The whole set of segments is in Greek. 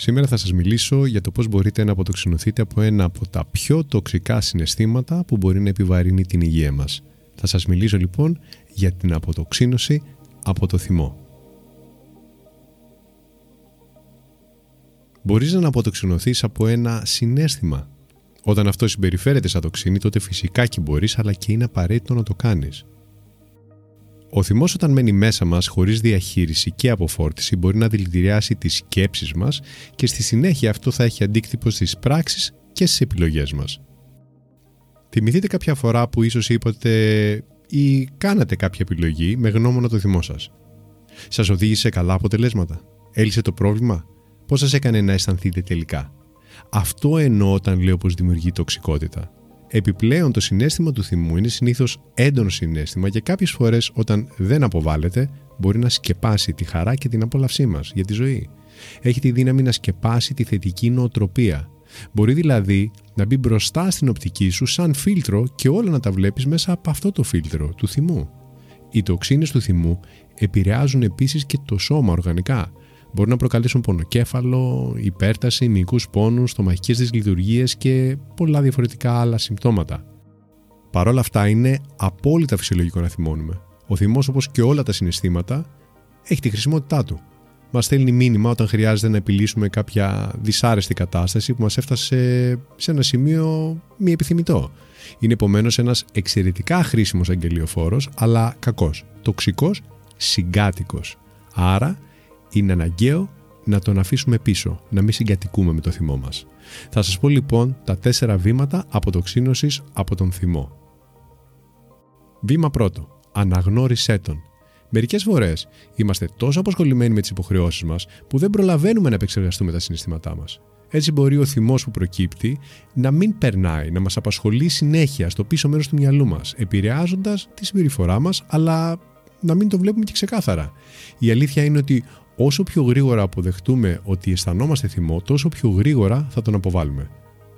Σήμερα θα σας μιλήσω για το πώς μπορείτε να αποτοξινωθείτε από ένα από τα πιο τοξικά συναισθήματα που μπορεί να επιβαρύνει την υγεία μας. Θα σας μιλήσω λοιπόν για την αποτοξίνωση από το θυμό. Μπορείς να αποτοξινωθείς από ένα συνέστημα όταν αυτό συμπεριφέρεται σαν τοξίνη, τότε φυσικά και μπορείς, αλλά και είναι απαραίτητο να το κάνεις. Ο θυμός, όταν μένει μέσα μας χωρίς διαχείριση και αποφόρτιση, μπορεί να δηλητηριάσει τις σκέψεις μας και στη συνέχεια αυτό θα έχει αντίκτυπο στις πράξεις και στις επιλογές μας. Θυμηθείτε κάποια φορά που ίσως είπατε ή κάνατε κάποια επιλογή με γνώμονα το θυμό σας. Σας οδήγησε καλά αποτελέσματα; Έλυσε το πρόβλημα; Πώς σας έκανε να αισθανθείτε τελικά; Αυτό εννοώ όταν λέω πως δημιουργεί τοξικότητα. Επιπλέον το συνέστημα του θυμού είναι συνήθως έντονο συνέστημα και κάποιες φορές όταν δεν αποβάλλεται μπορεί να σκεπάσει τη χαρά και την απόλαυσή μας για τη ζωή. Έχει τη δύναμη να σκεπάσει τη θετική νοοτροπία. Μπορεί δηλαδή να μπει μπροστά στην οπτική σου σαν φίλτρο και όλα να τα βλέπεις μέσα από αυτό το φίλτρο του θυμού. Οι τοξίνες του θυμού επηρεάζουν επίσης και το σώμα οργανικά Μπορεί να προκαλέσουν πονοκέφαλο, υπέρταση, μυϊκούς πόνους, στομαχικές δυσλειτουργίες και πολλά διαφορετικά άλλα συμπτώματα. Παρ' όλα αυτά είναι απόλυτα φυσιολογικό να θυμώνουμε. Ο θυμός όπως και όλα τα συναισθήματα έχει τη χρησιμότητά του. Μας στέλνει μήνυμα όταν χρειάζεται να επιλύσουμε κάποια δυσάρεστη κατάσταση που μας έφτασε σε ένα σημείο μη επιθυμητό. Είναι επομένως ένας εξαιρετικά χρήσιμος αγγελιοφόρος, αλλά κακός, τοξικός, συγκάτοικος. Άρα είναι αναγκαίο να τον αφήσουμε πίσω, να μην συγκατοικούμε με το θυμό μας. Θα σας πω λοιπόν τα τέσσερα βήματα αποτοξίνωσης από τον θυμό. Βήμα πρώτο. Αναγνώρισέ τον. Μερικές φορές είμαστε τόσο αποσχολημένοι με τις υποχρεώσεις μας που δεν προλαβαίνουμε να επεξεργαστούμε τα συναισθήματά μας. Έτσι μπορεί ο θυμός που προκύπτει να μην περνάει, να μας απασχολεί συνέχεια στο πίσω μέρος του μυαλού μας, επηρεάζοντας τη συμπεριφορά μας, αλλά να μην το βλέπουμε και ξεκάθαρα. Η αλήθεια είναι ότι όσο πιο γρήγορα αποδεχτούμε ότι αισθανόμαστε θυμό, τόσο πιο γρήγορα θα τον αποβάλουμε.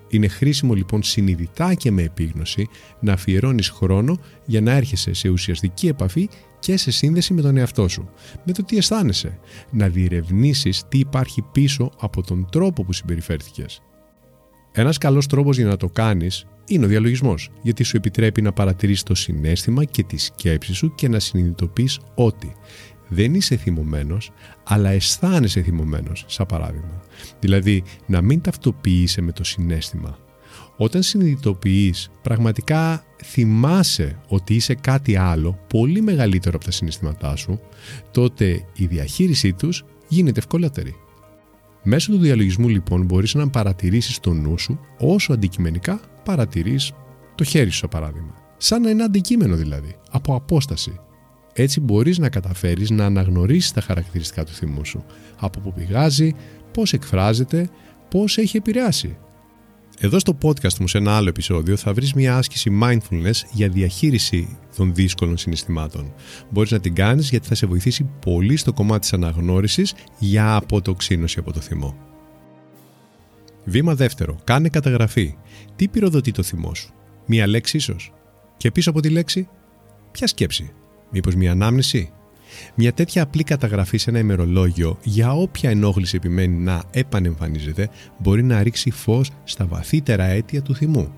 Είναι χρήσιμο λοιπόν συνειδητά και με επίγνωση να αφιερώνεις χρόνο για να έρχεσαι σε ουσιαστική επαφή και σε σύνδεση με τον εαυτό σου, με το τι αισθάνεσαι, να διερευνήσεις τι υπάρχει πίσω από τον τρόπο που συμπεριφέρθηκες. Ένας καλός τρόπος για να το κάνεις είναι ο διαλογισμός, γιατί σου επιτρέπει να παρατηρείς το συνέστημα και τη σκέψη σου και να συνειδητοποιείς ότι δεν είσαι θυμωμένος, αλλά αισθάνεσαι θυμωμένος, σαν παράδειγμα. Δηλαδή, να μην ταυτοποιείσαι με το συνέστημα. Όταν συνειδητοποιείς, πραγματικά θυμάσαι ότι είσαι κάτι άλλο, πολύ μεγαλύτερο από τα συναισθήματά σου, τότε η διαχείρισή τους γίνεται ευκολότερη. Μέσω του διαλογισμού λοιπόν μπορείς να παρατηρήσεις το νου σου όσο αντικειμενικά παρατηρείς το χέρι σου, σαν παράδειγμα. Σαν ένα αντικείμενο δηλαδή, από απόσταση. Έτσι μπορείς να καταφέρεις να αναγνωρίσεις τα χαρακτηριστικά του θυμού σου, από πού πηγάζει, πώς εκφράζεται, πώς έχει επηρεάσει. Εδώ στο podcast μου σε ένα άλλο επεισόδιο θα βρεις μια άσκηση mindfulness για διαχείριση των δύσκολων συναισθημάτων. Μπορείς να την κάνεις γιατί θα σε βοηθήσει πολύ στο κομμάτι της αναγνώρισης για αποτοξίνωση από το θυμό. Βήμα δεύτερο. Κάνε καταγραφή. Τι πυροδοτεί το θυμό σου; Μία λέξη ίσως; Και πίσω από τη λέξη, ποια σκέψη; Μήπως μια ανάμνηση; Μια τέτοια απλή καταγραφή σε ένα ημερολόγιο για όποια ενόχληση επιμένει να επανεμφανίζεται μπορεί να ρίξει φως στα βαθύτερα αίτια του θυμού.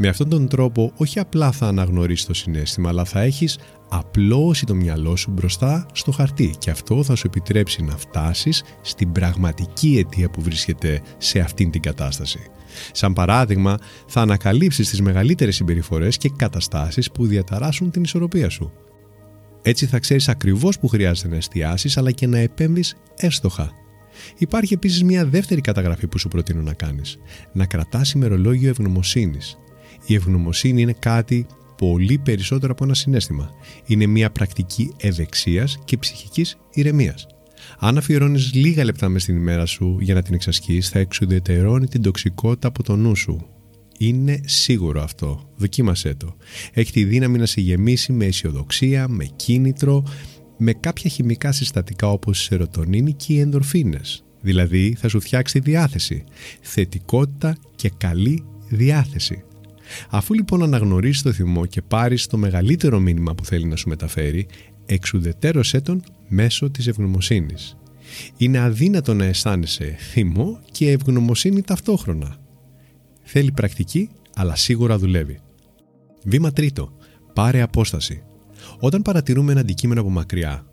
Με αυτόν τον τρόπο όχι απλά θα αναγνωρίσεις το συνέστημα αλλά θα έχεις απλώσει το μυαλό σου μπροστά στο χαρτί και αυτό θα σου επιτρέψει να φτάσεις στην πραγματική αιτία που βρίσκεται σε αυτήν την κατάσταση. Σαν παράδειγμα, θα ανακαλύψεις τις μεγαλύτερες συμπεριφορές και καταστάσεις που διαταράσσουν την ισορροπία σου. Έτσι θα ξέρεις ακριβώς που χρειάζεται να εστιάσεις αλλά και να επέμβεις έστοχα. Υπάρχει επίσης μια δεύτερη καταγραφή που σου προτείνω να κάνεις. Να κρατάς ημερολόγιο ευγνωμοσύνης. Η ευγνωμοσύνη είναι κάτι πολύ περισσότερο από ένα συνέστημα. Είναι μια πρακτική ευεξίας και ψυχικής ηρεμίας. Αν αφιερώνεις λίγα λεπτά μες στην ημέρα σου για να την εξασκείς, θα εξουδετερώνει την τοξικότητα από το νου σου. Είναι σίγουρο αυτό. Δοκίμασέ το. Έχει τη δύναμη να σε γεμίσει με αισιοδοξία, με κίνητρο, με κάποια χημικά συστατικά όπως η σερωτονίνη και οι ενδορφίνες. Δηλαδή θα σου φτιάξει τη διάθεση, θετικότητα και καλή διάθεση. Αφού λοιπόν αναγνωρίσεις το θυμό και πάρεις το μεγαλύτερο μήνυμα που θέλει να σου μεταφέρει, εξουδετέρωσέ τον μέσω της ευγνωμοσύνης. Είναι αδύνατο να αισθάνεσαι θυμό και ευγνωμοσύνη ταυτόχρονα. Θέλει πρακτική, αλλά σίγουρα δουλεύει. Βήμα τρίτο. Πάρε απόσταση. Όταν παρατηρούμε ένα αντικείμενο από μακριά,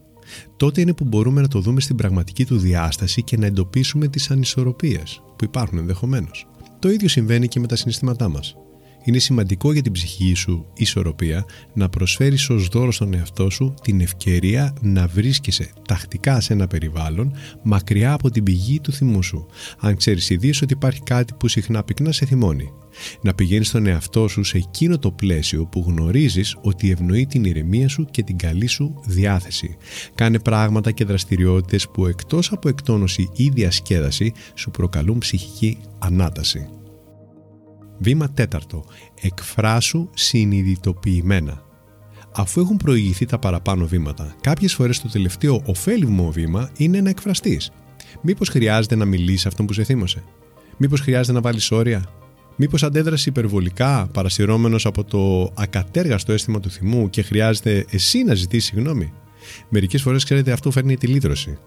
τότε είναι που μπορούμε να το δούμε στην πραγματική του διάσταση και να εντοπίσουμε τις ανισορροπίες που υπάρχουν ενδεχομένως. Το ίδιο συμβαίνει και με τα συναισθήματά μας. Είναι σημαντικό για την ψυχική σου ισορροπία να προσφέρεις ως δώρο στον εαυτό σου την ευκαιρία να βρίσκεσαι τακτικά σε ένα περιβάλλον μακριά από την πηγή του θυμού σου, αν ξέρεις ιδίως ότι υπάρχει κάτι που συχνά πυκνά σε θυμώνει. Να πηγαίνεις στον εαυτό σου σε εκείνο το πλαίσιο που γνωρίζεις ότι ευνοεί την ηρεμία σου και την καλή σου διάθεση. Κάνε πράγματα και δραστηριότητες που εκτός από εκτόνωση ή διασκέδαση σου προκαλούν ψυχική ανάταση. Βήμα τέταρτο. Εκφράσου συνειδητοποιημένα. Αφού έχουν προηγηθεί τα παραπάνω βήματα, κάποιες φορές το τελευταίο ωφέλιμο βήμα είναι να εκφραστείς. Μήπως χρειάζεται να μιλήσεις αυτόν που σε θύμωσε; Μήπως χρειάζεται να βάλεις όρια; Μήπως αντέδρασες υπερβολικά παρασυρώμενος από το ακατέργαστο αίσθημα του θυμού και χρειάζεται εσύ να ζητήσεις συγγνώμη; Μερικές φορές ξέρετε αυτό φέρνει τη λύτρωση.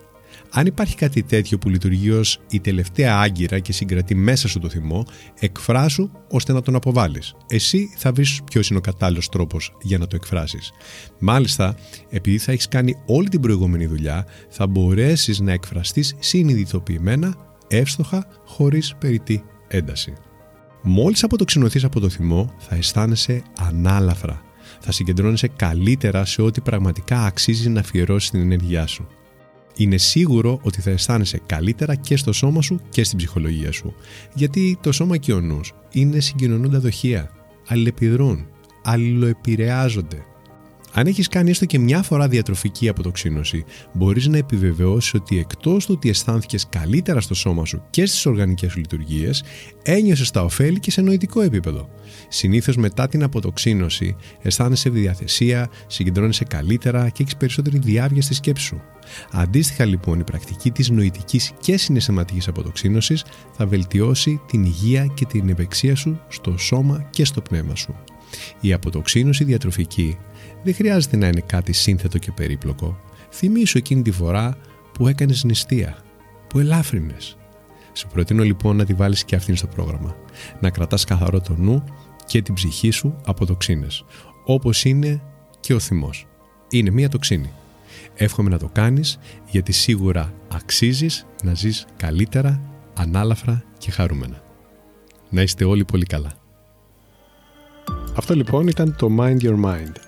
Αν υπάρχει κάτι τέτοιο που λειτουργεί ως η τελευταία άγκυρα και συγκρατεί μέσα σου το θυμό, εκφράσου ώστε να τον αποβάλεις. Εσύ θα βρεις ποιος είναι ο κατάλληλος τρόπος για να το εκφράσεις. Μάλιστα, επειδή θα έχεις κάνει όλη την προηγούμενη δουλειά, θα μπορέσεις να εκφραστείς συνειδητοποιημένα, εύστοχα, χωρίς περιττή ένταση. Μόλις αποτοξινωθεί από το θυμό, θα αισθάνεσαι ανάλαφρα. Θα συγκεντρώνεσαι καλύτερα σε ό,τι πραγματικά αξίζει να αφιερώσεις την ενέργειά σου είναι σίγουρο ότι θα αισθάνεσαι καλύτερα και στο σώμα σου και στην ψυχολογία σου. Γιατί το σώμα και ο νους είναι συγκοινωνούντα δοχεία, αλληλεπιδρούν, αλληλοεπηρεάζονται. Αν έχεις κάνει έστω και μια φορά διατροφική αποτοξίνωση, μπορείς να επιβεβαιώσεις ότι εκτός του ότι αισθάνθηκες καλύτερα στο σώμα σου και στις οργανικές σου λειτουργίες, ένιωσες τα ωφέλη και σε νοητικό επίπεδο. Συνήθως μετά την αποτοξίνωση, αισθάνεσαι διαθεσία, συγκεντρώνεσαι καλύτερα και έχεις περισσότερη διάρκεια στη σκέψη σου. Αντίστοιχα λοιπόν η πρακτική της νοητικής και συναισθηματικής αποτοξίνωσης θα βελτιώσει την υγεία και την ευεξία σου στο σώμα και στο πνεύμα σου. Η αποτοξίνωση διατροφική δεν χρειάζεται να είναι κάτι σύνθετο και περίπλοκο. Θυμήσου εκείνη τη φορά που έκανες νηστεία, που ελάφρυνες. Σου προτείνω λοιπόν να τη βάλεις και αυτήν στο πρόγραμμα. Να κρατάς καθαρό το νου και την ψυχή σου από τοξίνες, όπως είναι και ο θυμός. Είναι μία τοξίνη. Εύχομαι να το κάνεις γιατί σίγουρα αξίζεις να ζεις καλύτερα, ανάλαφρα και χαρούμενα. Να είστε όλοι πολύ καλά. Αυτό λοιπόν ήταν το Mind Your Mind.